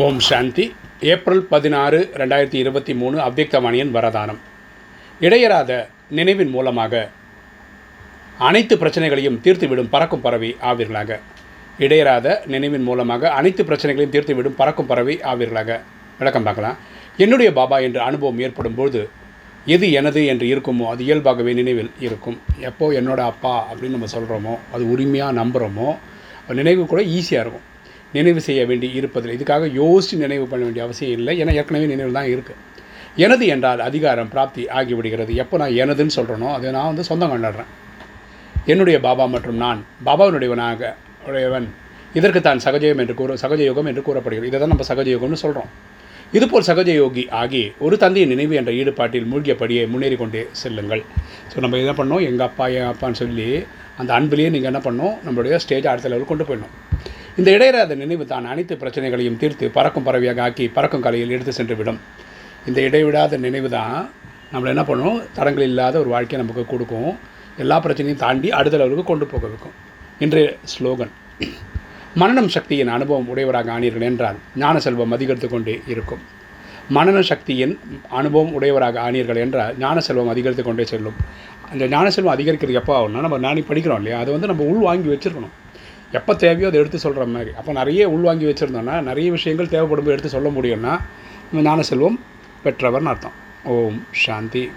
ஓம் சாந்தி. April பதினாறு ரெண்டாயிரத்தி இருபத்தி மூணு அவ்யக்தவாணியின் வரதானம். இடையராத நினைவின் மூலமாக அனைத்து பிரச்சனைகளையும் தீர்த்துவிடும் பறக்கும் பறவை ஆவீர்களாக. இடையராத நினைவின் மூலமாக அனைத்து பிரச்சனைகளையும் தீர்த்துவிடும் பறக்கும் பறவை ஆவீர்களாக. விளக்கம் பார்க்கலாம். என்னுடைய பாபா என்ற அனுபவம் ஏற்படும் பொழுது எது எனது என்று இருக்குமோ அது இயல்பாகவே நினைவில் இருக்கும். எப்போ என்னோட அப்பா அப்படின்னு நம்ம சொல்கிறோமோ அது உரிமையாக நம்புகிறோமோ நினைவு கூட ஈஸியாக இருக்கும். நினைவு செய்ய வேண்டி இருப்பதில்லை. இதுக்காக யோசித்து நினைவு பண்ண வேண்டிய அவசியம் இல்லை. ஏன்னா ஏற்கனவே நினைவு தான் இருக்குது எனது என்றால் அதிகாரம் பிராப்தி ஆகிவிடுகிறது. எப்போ நான் எனதுன்னு சொல்கிறேனோ அதை நான் வந்து சொந்தம் கொண்டாடுறேன். என்னுடைய பாபா மற்றும் நான் பாபாவினுடையவனாக உடையவன். இதற்கு தான் சகஜயம் என்று கூற சகஜயோகம் என்று கூறப்படுகிறது. இதை தான் நம்ம சகஜயோகம்னு சொல்கிறோம் இதுபோல் சகஜயோகி ஆகி ஒரு தந்தையின் நினைவு என்ற ஈடுபாட்டில் மூழ்கியபடியே முன்னேறி கொண்டே செல்லுங்கள். ஸோ நம்ம என்ன பண்ணோம்? எங்கள் அப்பா என் அப்பான்னு சொல்லி அந்த அன்பிலேயே நீங்கள் என்ன பண்ணோம் நம்மளுடைய ஸ்டேஜ் அடுத்த லெவலுக்கு கொண்டு போயிடணும். இந்த இடையராத நினைவு தான் அனைத்து பிரச்சனைகளையும் தீர்த்து பறக்கும் பறவையாக ஆக்கி பறக்கும் கலையில் எடுத்து சென்று விடும் இந்த இடைவிடாத நினைவு தான் நம்மளை என்ன பண்ணும்? தடங்கள் இல்லாத ஒரு வாழ்க்கையை நமக்கு கொடுக்கும். எல்லா பிரச்சனையும் தாண்டி அடுத்த லெவலுக்கு கொண்டு போக வைக்கும். இன்றைய ஸ்லோகன். மனநம் சக்தியின் அனுபவம் உடையவராக ஆனீர்கள் என்றால் ஞான செல்வம் அதிகரித்து கொண்டே இருக்கும். மனன சக்தியின் அனுபவம் உடையவராக ஆனீர்கள் என்றால் ஞான செல்வம் அதிகரித்து கொண்டே செல்லும். அந்த ஞான செல்வம் அதிகரிக்கிறது எப்போ ஆகும்னா நம்ம நானே படிக்கிறோம் இல்லையா? அதை வந்து நம்ம உள் வாங்கி வச்சுருக்கணும். எப்போ தேவையோ அதை எடுத்து சொல்கிற மாதிரி. அப்போ நிறைய உள்வாங்கி வச்சுருந்தோன்னா நிறைய விஷயங்கள் தேவைப்படும் போது எடுத்து சொல்ல முடியும்னா ஞான செல்வம் பெற்றவர்னு அர்த்தம். ஓம் சாந்தி.